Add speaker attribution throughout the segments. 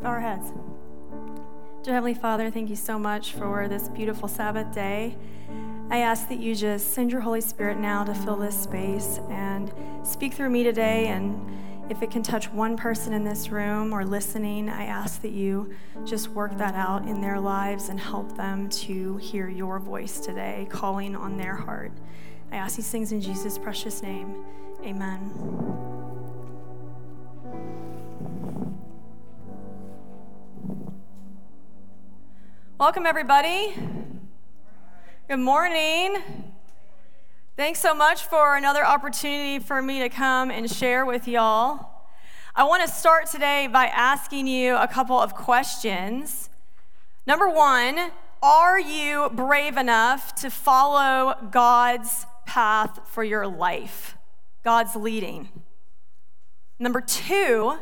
Speaker 1: bow our heads. Dear Heavenly Father, thank you so much for this beautiful Sabbath day. I ask that you just send your Holy Spirit now to fill this space and speak through me today. And if it can touch one person in this room or listening, I ask that you just work that out in their lives and help them to hear your voice today, calling on their heart. I ask these things in Jesus' precious name. Amen. Welcome, everybody. Good morning. Thanks so much for another opportunity for me to come and share with y'all. I want to start today by asking you a couple of questions. Number one, are you brave enough to follow God's path for your life? God's leading. Number two,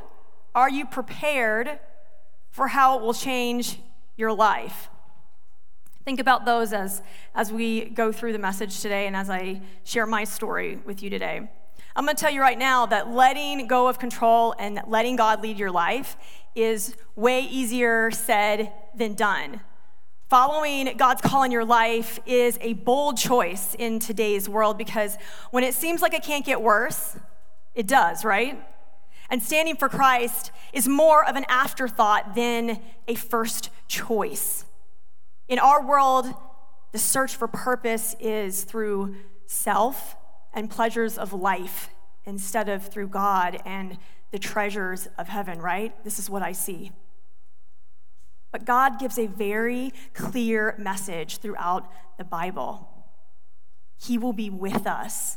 Speaker 1: are you prepared for how it will change your life. Think about those as, as we go through the message today and as I share my story with you today. I'm going to tell you right now that letting go of control and letting God lead your life is way easier said than done. Following God's call in your life is a bold choice in today's world because when it seems like it can't get worse, it does, right? And standing for Christ is more of an afterthought than a first choice. In our world, the search for purpose is through self and pleasures of life instead of through God and the treasures of heaven, right? This is what I see. But God gives a very clear message throughout the Bible. He will be with us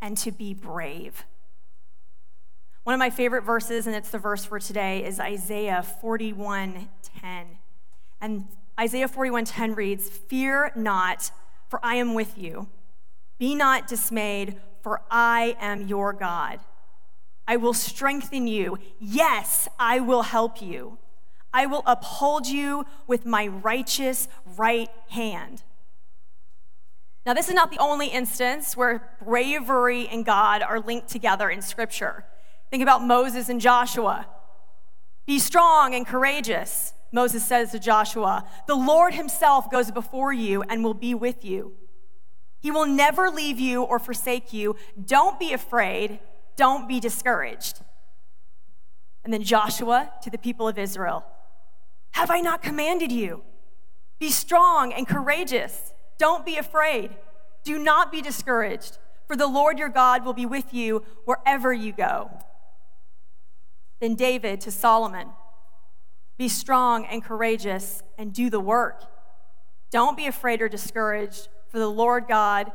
Speaker 1: and to be brave. One of my favorite verses, and it's the verse for today, is Isaiah 41:10. And Isaiah 41:10 reads, "Fear not, for I am with you. Be not dismayed, for I am your God. I will strengthen you. Yes, I will help you. I will uphold you with my righteous right hand." Now, this is not the only instance where bravery and God are linked together in Scripture. Think about Moses and Joshua. Be strong and courageous, Moses says to Joshua. The Lord himself goes before you and will be with you. He will never leave you or forsake you. Don't be afraid. Don't be discouraged. And then Joshua to the people of Israel Have I not commanded you? Be strong and courageous. Don't be afraid. Do not be discouraged, for the Lord your God will be with you wherever you go. Then David to Solomon Be strong and courageous and do the work. Don't be afraid or discouraged, for the Lord God,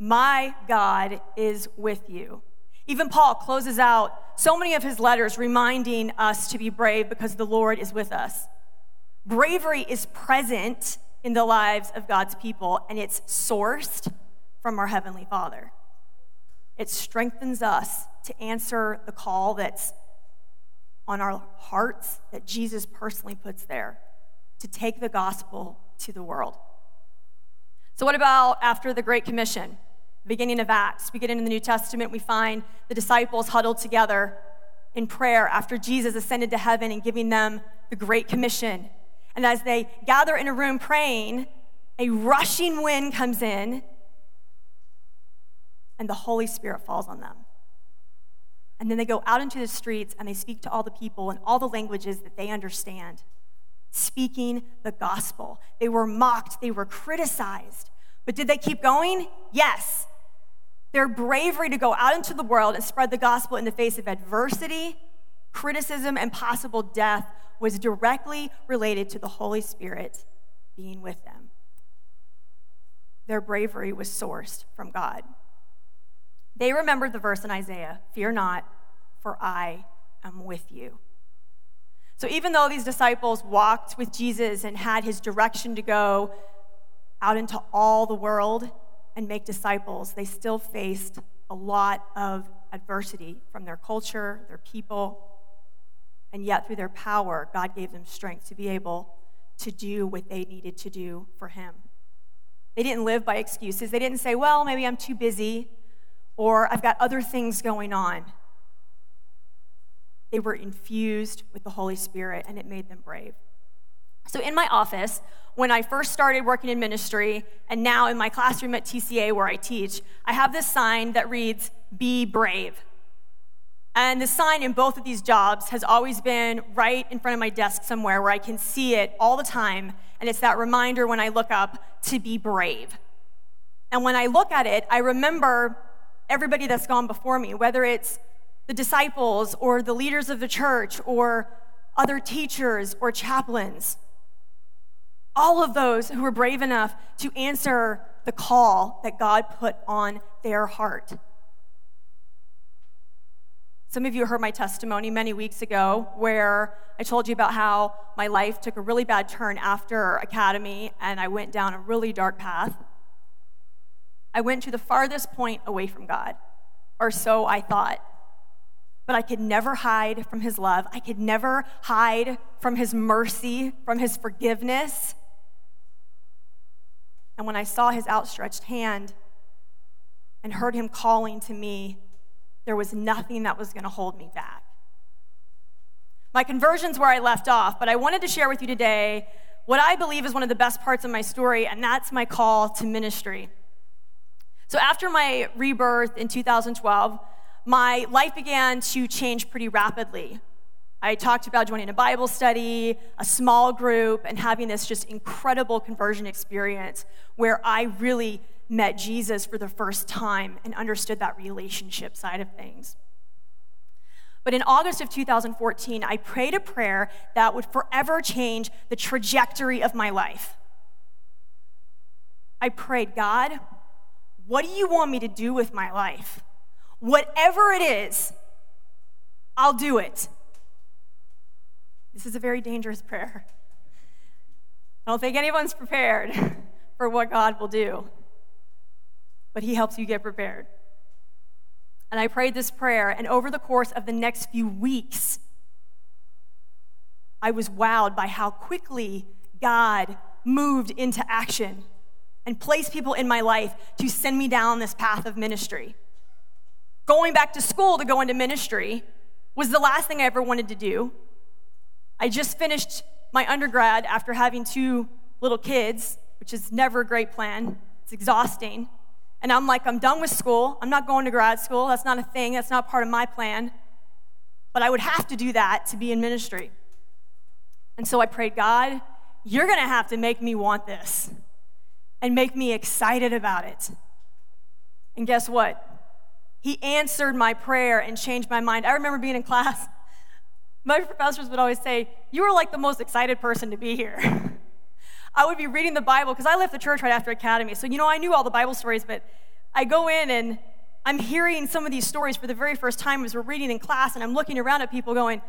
Speaker 1: my God, is with you. Even Paul closes out so many of his letters reminding us to be brave because the Lord is with us. Bravery is present in the lives of God's people, and it's sourced from our Heavenly Father. It strengthens us to answer the call that's on our hearts that Jesus personally puts there to take the gospel to the world. So, what about after the Great Commission? Beginning of Acts, beginning in the New Testament, we find the disciples huddled together in prayer after Jesus ascended to heaven and giving them the Great Commission. And as they gather in a room praying, a rushing wind comes in and the Holy Spirit falls on them. And then they go out into the streets and they speak to all the people in all the languages that they understand, speaking the gospel. They were mocked, they were criticized. But did they keep going? Yes. Their bravery to go out into the world and spread the gospel in the face of adversity, criticism, and possible death was directly related to the Holy Spirit being with them. Their bravery was sourced from God. They remembered the verse in Isaiah Fear not, for I am with you. So even though these disciples walked with Jesus and had his direction to go out into all the world and make disciples, they still faced a lot of adversity from their culture, their people, and yet through their power, God gave them strength to be able to do what they needed to do for him. They didn't live by excuses. They didn't say, well, maybe I'm too busy or I've got other things going on. They were infused with the Holy Spirit, and it made them brave. So, in my office, when I first started working in ministry, and now in my classroom at TCA where I teach, I have this sign that reads, Be brave. And the sign in both of these jobs has always been right in front of my desk somewhere where I can see it all the time. And it's that reminder when I look up to be brave. And when I look at it, I remember everybody that's gone before me, whether it's the disciples or the leaders of the church or other teachers or chaplains. All of those who were brave enough to answer the call that God put on their heart. Some of you heard my testimony many weeks ago where I told you about how my life took a really bad turn after academy and I went down a really dark path. I went to the farthest point away from God, or so I thought. But I could never hide from his love. I could never hide from his mercy, from his forgiveness. And when I saw his outstretched hand and heard him calling to me, there was nothing that was going to hold me back. My conversion's where I left off, but I wanted to share with you today what I believe is one of the best parts of my story, and that's my call to ministry. So, after my rebirth in 2012, my life began to change pretty rapidly. I talked about joining a Bible study, a small group, and having this just incredible conversion experience where I really met Jesus for the first time and understood that relationship side of things. But in August of 2014, I prayed a prayer that would forever change the trajectory of my life. I prayed, God, what do you want me to do with my life? Whatever it is, I'll do it. This is a very dangerous prayer. I don't think anyone's prepared for what God will do, but He helps you get prepared. And I prayed this prayer, and over the course of the next few weeks, I was wowed by how quickly God moved into action and place people in my life to send me down this path of ministry. Going back to school to go into ministry was the last thing I ever wanted to do. I just finished my undergrad after having two little kids, which is never a great plan. It's exhausting. And I'm like, I'm done with school. I'm not going to grad school. That's not a thing. That's not part of my plan. But I would have to do that to be in ministry. And so I prayed, God, you're going to have to make me want this and make me excited about it. And guess what? He answered my prayer and changed my mind. I remember being in class my professors would always say, You are like the most excited person to be here. I would be reading the Bible because I left the church right after academy. So, you know, I knew all the Bible stories, but I go in and I'm hearing some of these stories for the very first time as we're reading in class, and I'm looking around at people going,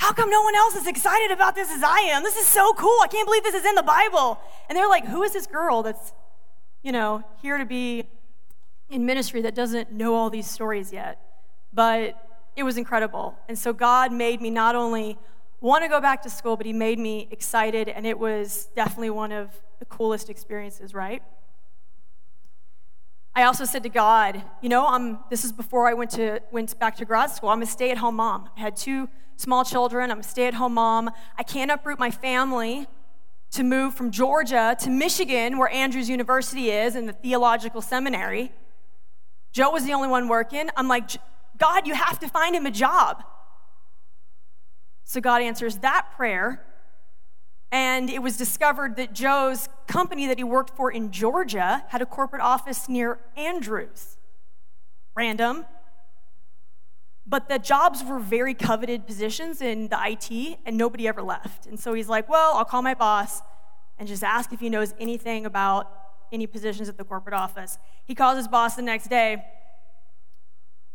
Speaker 1: How come no one else is excited about this as I am? This is so cool. I can't believe this is in the Bible. And they're like, Who is this girl that's, you know, here to be in ministry that doesn't know all these stories yet? But it was incredible. And so God made me not only want to go back to school, but He made me excited, and it was definitely one of the coolest experiences, right? I also said to God, you know, I'm, this is before I went, to, went back to grad school. I'm a stay at home mom. I had two small children. I'm a stay at home mom. I can't uproot my family to move from Georgia to Michigan, where Andrews University is, and the theological seminary. Joe was the only one working. I'm like, God, you have to find him a job. So God answers that prayer. And it was discovered that Joe's company that he worked for in Georgia had a corporate office near Andrews. Random. But the jobs were very coveted positions in the IT, and nobody ever left. And so he's like, Well, I'll call my boss and just ask if he knows anything about any positions at the corporate office. He calls his boss the next day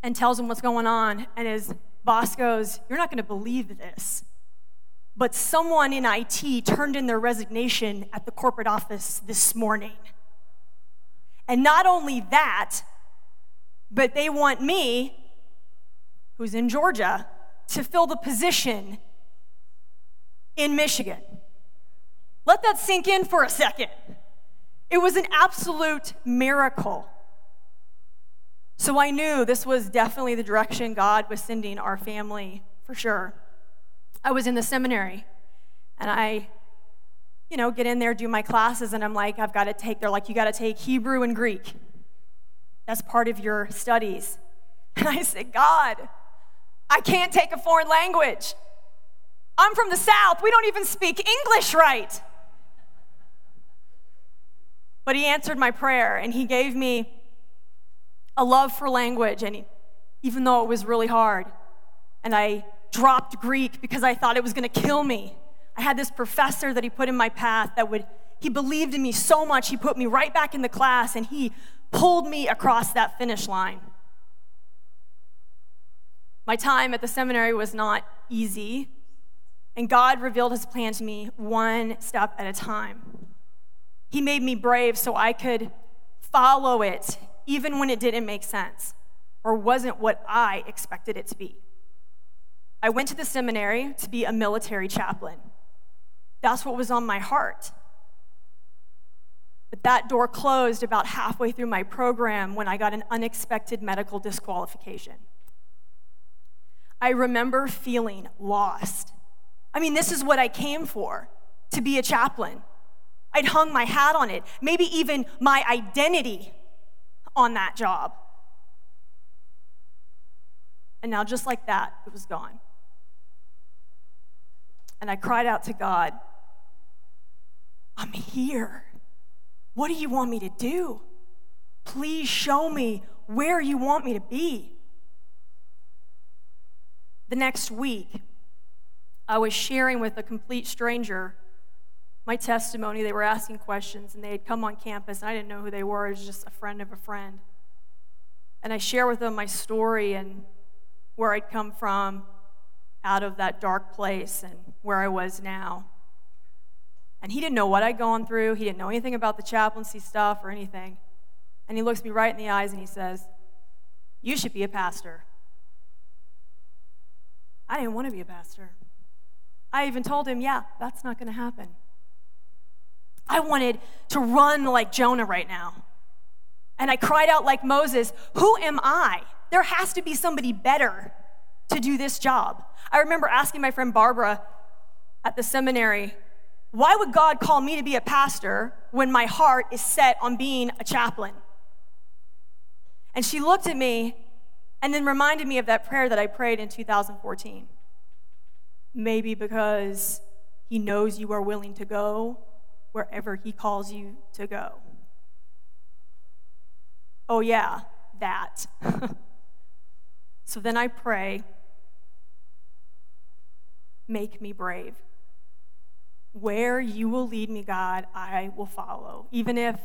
Speaker 1: and tells him what's going on. And his boss goes, You're not going to believe this. But someone in IT turned in their resignation at the corporate office this morning. And not only that, but they want me, who's in Georgia, to fill the position in Michigan. Let that sink in for a second. It was an absolute miracle. So I knew this was definitely the direction God was sending our family for sure. I was in the seminary and I, you know, get in there, do my classes, and I'm like, I've got to take, they're like, you got to take Hebrew and Greek. That's part of your studies. And I said, God, I can't take a foreign language. I'm from the South. We don't even speak English right. But he answered my prayer and he gave me a love for language, and he, even though it was really hard, and I dropped Greek because I thought it was going to kill me. I had this professor that he put in my path that would, he believed in me so much, he put me right back in the class and he pulled me across that finish line. My time at the seminary was not easy, and God revealed his plan to me one step at a time. He made me brave so I could follow it even when it didn't make sense or wasn't what I expected it to be. I went to the seminary to be a military chaplain. That's what was on my heart. But that door closed about halfway through my program when I got an unexpected medical disqualification. I remember feeling lost. I mean, this is what I came for to be a chaplain. I'd hung my hat on it, maybe even my identity on that job. And now, just like that, it was gone. And I cried out to God, I'm here. What do you want me to do? Please show me where you want me to be. The next week, I was sharing with a complete stranger my testimony. They were asking questions, and they had come on campus, and I didn't know who they were. It was just a friend of a friend. And I share with them my story and where I'd come from out of that dark place and where I was now. And he didn't know what I'd gone through. He didn't know anything about the chaplaincy stuff or anything. And he looks me right in the eyes and he says, You should be a pastor. I didn't want to be a pastor. I even told him, Yeah, that's not going to happen. I wanted to run like Jonah right now. And I cried out like Moses, Who am I? There has to be somebody better to do this job. I remember asking my friend Barbara at the seminary, Why would God call me to be a pastor when my heart is set on being a chaplain? And she looked at me and then reminded me of that prayer that I prayed in 2014. Maybe because he knows you are willing to go wherever He calls you to go. Oh, yeah, that. so then I pray, make me brave. Where you will lead me, God, I will follow, even if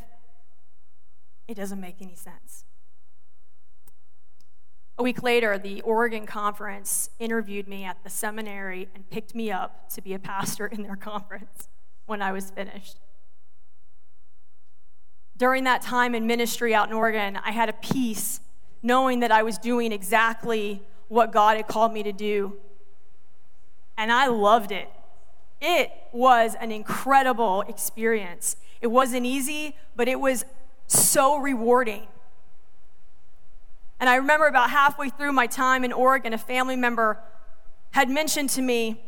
Speaker 1: it doesn't make any sense. A week later, the Oregon Conference interviewed me at the seminary and picked me up to be a pastor in their conference when I was finished. During that time in ministry out in Oregon, I had a peace knowing that I was doing exactly what God had called me to do. And I loved it. It was an incredible experience. It wasn't easy, but it was so rewarding. And I remember about halfway through my time in Oregon, a family member had mentioned to me,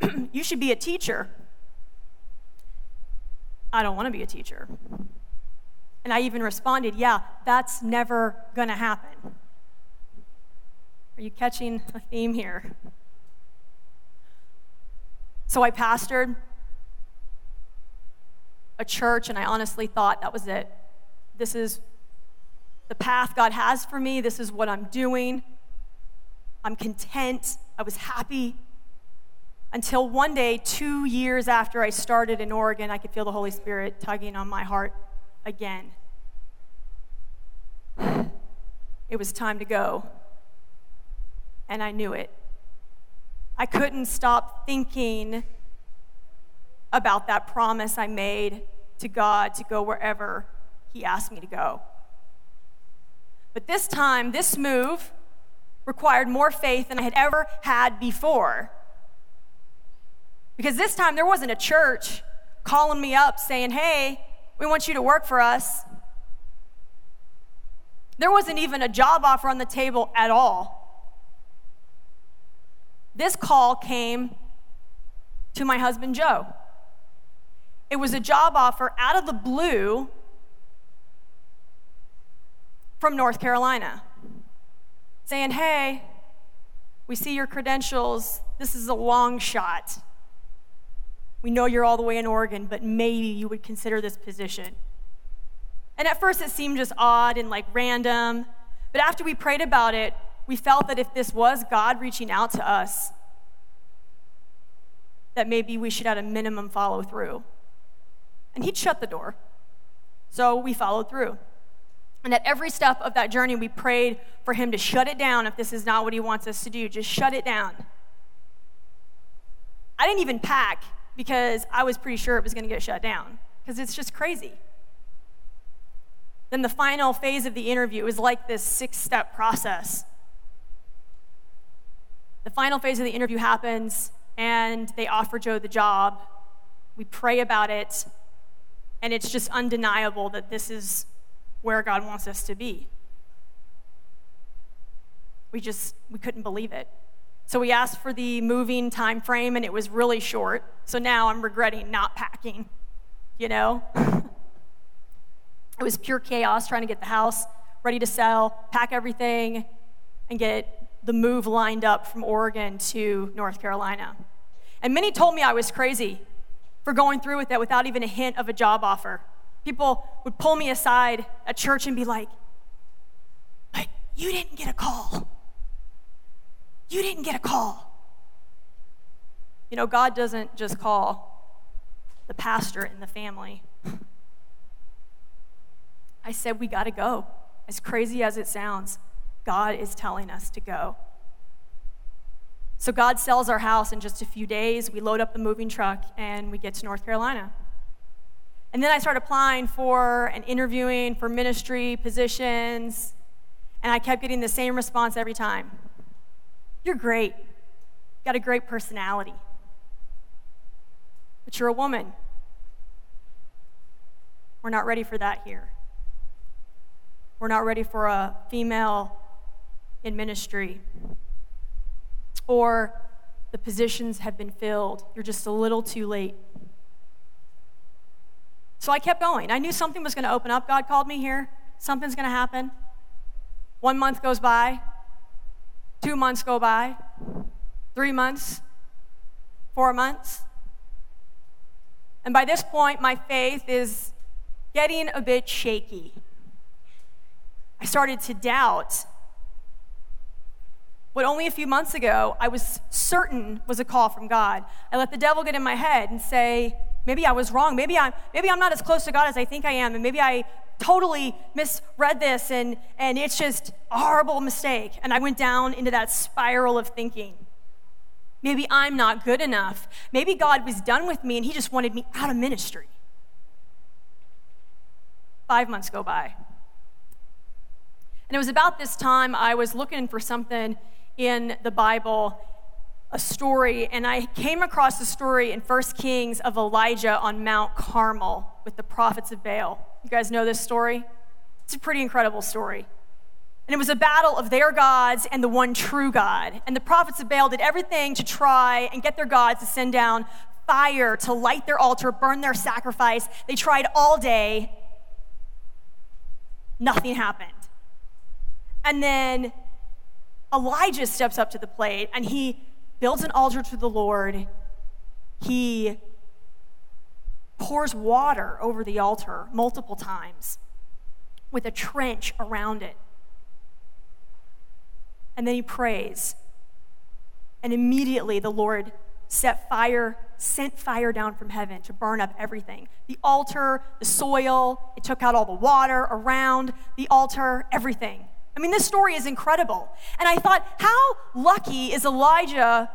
Speaker 1: You should be a teacher. I don't want to be a teacher. And I even responded, Yeah, that's never going to happen. Are you catching a theme here? So I pastored a church, and I honestly thought that was it. This is the path God has for me. This is what I'm doing. I'm content. I was happy. Until one day, two years after I started in Oregon, I could feel the Holy Spirit tugging on my heart again. It was time to go. And I knew it. I couldn't stop thinking about that promise I made to God to go wherever He asked me to go. But this time, this move required more faith than I had ever had before. Because this time there wasn't a church calling me up saying, hey, we want you to work for us. There wasn't even a job offer on the table at all. This call came to my husband, Joe. It was a job offer out of the blue from North Carolina saying, Hey, we see your credentials. This is a long shot. We know you're all the way in Oregon, but maybe you would consider this position. And at first it seemed just odd and like random. But after we prayed about it, we felt that if this was God reaching out to us, that maybe we should at a minimum follow through. And he'd shut the door. So we followed through. And at every step of that journey, we prayed for him to shut it down if this is not what he wants us to do. Just shut it down. I didn't even pack because I was pretty sure it was going to get shut down because it's just crazy. Then the final phase of the interview was like this six step process. The final phase of the interview happens, and they offer Joe the job. We pray about it, and it's just undeniable that this is where God wants us to be. We just we couldn't believe it. So we asked for the moving time frame and it was really short. So now I'm regretting not packing, you know? it was pure chaos trying to get the house ready to sell, pack everything and get the move lined up from Oregon to North Carolina. And many told me I was crazy for going through with that without even a hint of a job offer. People would pull me aside at church and be like, But you didn't get a call. You didn't get a call. You know, God doesn't just call the pastor and the family. I said, We got to go. As crazy as it sounds, God is telling us to go. So God sells our house in just a few days. We load up the moving truck and we get to North Carolina. And then I started applying for and interviewing for ministry positions, and I kept getting the same response every time You're great, You got a great personality, but you're a woman. We're not ready for that here. We're not ready for a female in ministry. Or the positions have been filled. You're just a little too late. So I kept going. I knew something was going to open up. God called me here. Something's going to happen. One month goes by, two months go by, three months, four months. And by this point, my faith is getting a bit shaky. I started to doubt what only a few months ago I was certain was a call from God. I let the devil get in my head and say, Maybe I was wrong. Maybe I'm, maybe I'm not as close to God as I think I am. And maybe I totally misread this and, and it's just a horrible mistake. And I went down into that spiral of thinking. Maybe I'm not good enough. Maybe God was done with me and he just wanted me out of ministry. Five months go by. And it was about this time I was looking for something in the Bible a story, and I came across a story in 1 Kings of Elijah on Mount Carmel with the prophets of Baal. You guys know this story? It's a pretty incredible story. And it was a battle of their gods and the one true God. And the prophets of Baal did everything to try and get their gods to send down fire to light their altar, burn their sacrifice. They tried all day. Nothing happened. And then Elijah steps up to the plate and he builds an altar to the Lord. He pours water over the altar multiple times with a trench around it. And then he prays. And immediately the Lord set fire, sent fire down from heaven to burn up everything the altar, the soil, it took out all the water around the altar, everything. I mean, this story is incredible. And I thought, how lucky is Elijah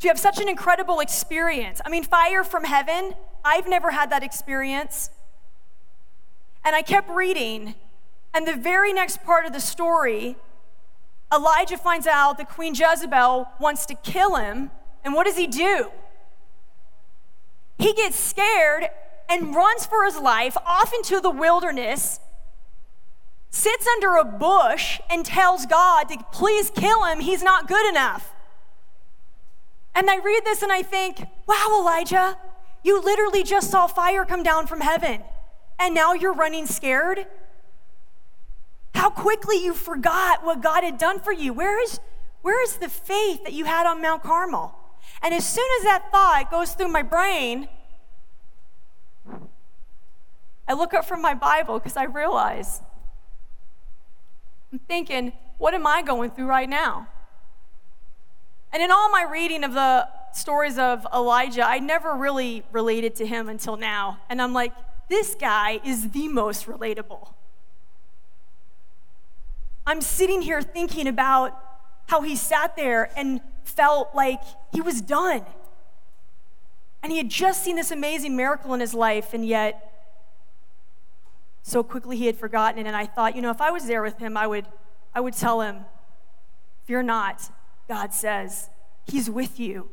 Speaker 1: to have such an incredible experience? I mean, fire from heaven, I've never had that experience. And I kept reading, and the very next part of the story, Elijah finds out that Queen Jezebel wants to kill him. And what does he do? He gets scared and runs for his life off into the wilderness sits under a bush and tells God to please kill him, he's not good enough. And I read this and I think, wow, Elijah, you literally just saw fire come down from heaven, and now you're running scared? How quickly you forgot what God had done for you. Where is, where is the faith that you had on Mount Carmel? And as soon as that thought goes through my brain, I look up from my Bible because I realize I'm thinking, what am I going through right now? And in all my reading of the stories of Elijah, I never really related to him until now. And I'm like, this guy is the most relatable. I'm sitting here thinking about how he sat there and felt like he was done. And he had just seen this amazing miracle in his life, and yet so quickly he had forgotten it. And I thought, you know, if I was there with him, I would, I would tell him, Fear not, God says, He's with you.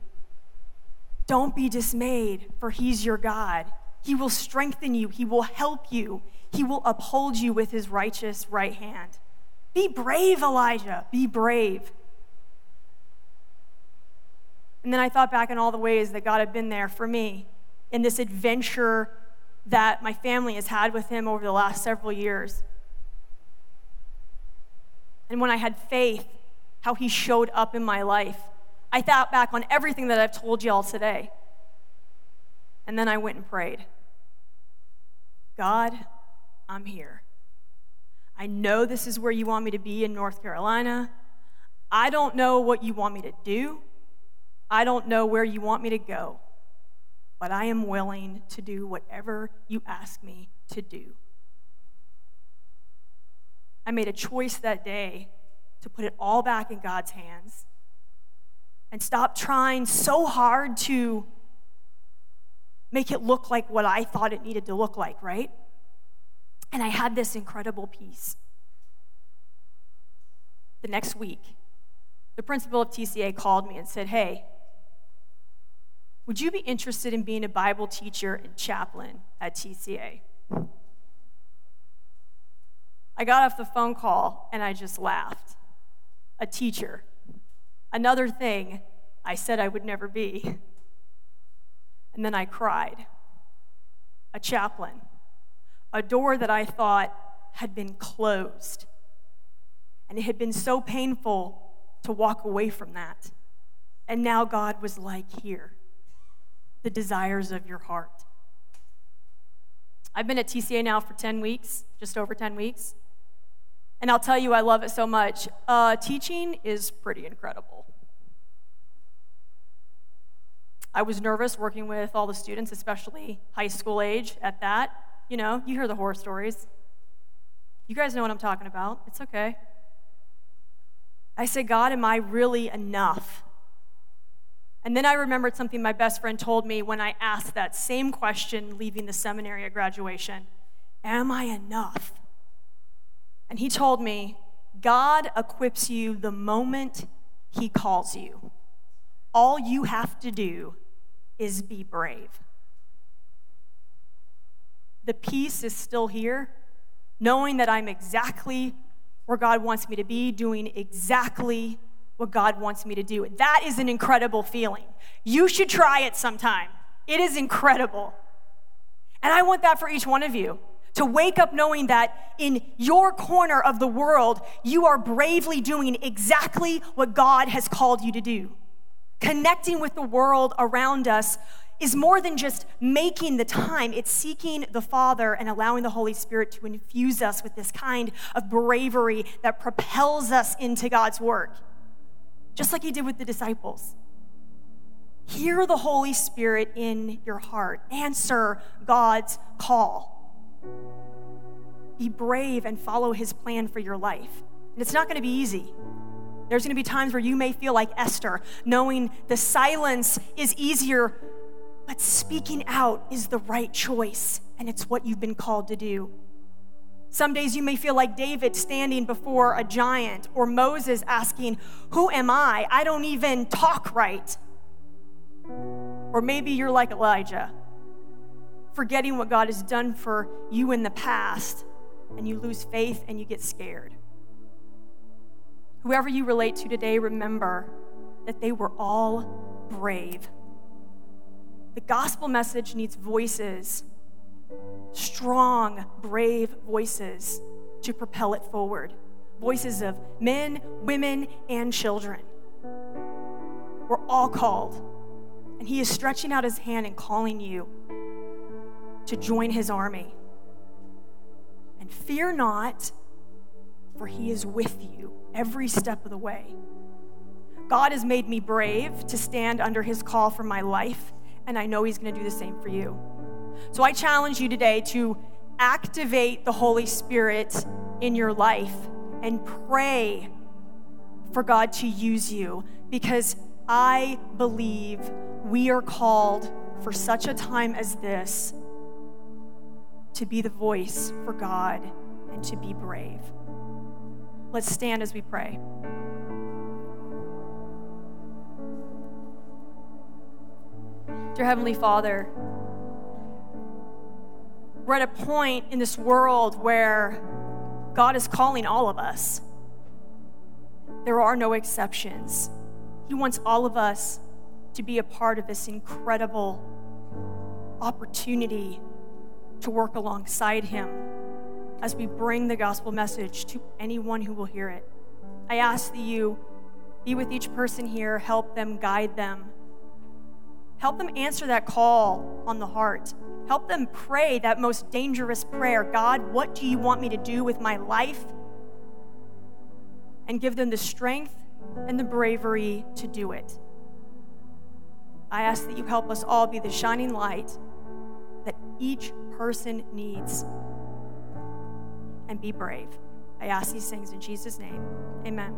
Speaker 1: Don't be dismayed, for He's your God. He will strengthen you, He will help you, He will uphold you with His righteous right hand. Be brave, Elijah. Be brave. And then I thought back on all the ways that God had been there for me in this adventure that my family has had with Him over the last several years. And when I had faith, how He showed up in my life. I thought back on everything that I've told y'all today. And then I went and prayed God, I'm here. I know this is where you want me to be in North Carolina. I don't know what you want me to do. I don't know where you want me to go. But I am willing to do whatever you ask me to do. I made a choice that day to put it all back in God's hands and stop trying so hard to make it look like what I thought it needed to look like, right? And I had this incredible peace. The next week, the principal of TCA called me and said, Hey, would you be interested in being a Bible teacher and chaplain at TCA? I got off the phone call and I just laughed. A teacher. Another thing I said I would never be. And then I cried. A chaplain a door that I thought had been closed. And it had been so painful to walk away from that. And now God was like, Here, the desires of your heart. I've been at TCA now for 10 weeks, just over 10 weeks. And I'll tell you, I love it so much. Uh, teaching is pretty incredible. I was nervous working with all the students, especially high school age at that. You know, you hear the horror stories. You guys know what I'm talking about. It's okay. I say, God, am I really enough? And then I remembered something my best friend told me when I asked that same question leaving the seminary at graduation Am I enough? And he told me, God equips you the moment he calls you. All you have to do is be brave the peace is still here, knowing that I'm exactly where God wants me to be, doing exactly what God wants me to do. That is an incredible feeling. You should try it sometime. It is incredible. And I want that for each one of you to wake up knowing that in your corner of the world, you are bravely doing exactly what God has called you to do. Connecting with the world around us is more than just making the time, it's seeking the Father and allowing the Holy Spirit to infuse us with this kind of bravery that propels us into God's work, just like He did with the disciples. Hear the Holy Spirit in your heart, answer God's call. Be brave and follow His plan for your life. And it's not going to be easy. There's going to be times where you may feel like Esther, knowing the silence is easier but speaking out is the right choice, and it's what you've been called to do. Some days you may feel like David standing before a giant, or Moses asking, Who am I? I don't even talk right. Or maybe you're like Elijah, forgetting what God has done for you in the past, and you lose faith and you get scared. Whoever you relate to today, remember that they were all brave. The gospel message needs voices, strong, brave voices to propel it forward. Voices of men, women, and children. We're all called. And He is stretching out His hand and calling you to join His army. And fear not, for He is with you every step of the way. God has made me brave to stand under His call for my life, and I know He's going to do the same for you. So I challenge you today to activate the Holy Spirit in your life and pray for God to use you because I believe we are called for such a time as this to be the voice for God and to be brave. Let's stand as we pray. Dear Heavenly Father, we're at a point in this world where God is calling all of us. There are no exceptions. He wants all of us to be a part of this incredible opportunity to work alongside Him as we bring the gospel message to anyone who will hear it. I ask that you be with each person here, help them, guide them. Help them answer that call on the heart. Help them pray that most dangerous prayer God, what do you want me to do with my life? And give them the strength and the bravery to do it. I ask that you help us all be the shining light that each person needs and be brave. I ask these things in Jesus' name. Amen.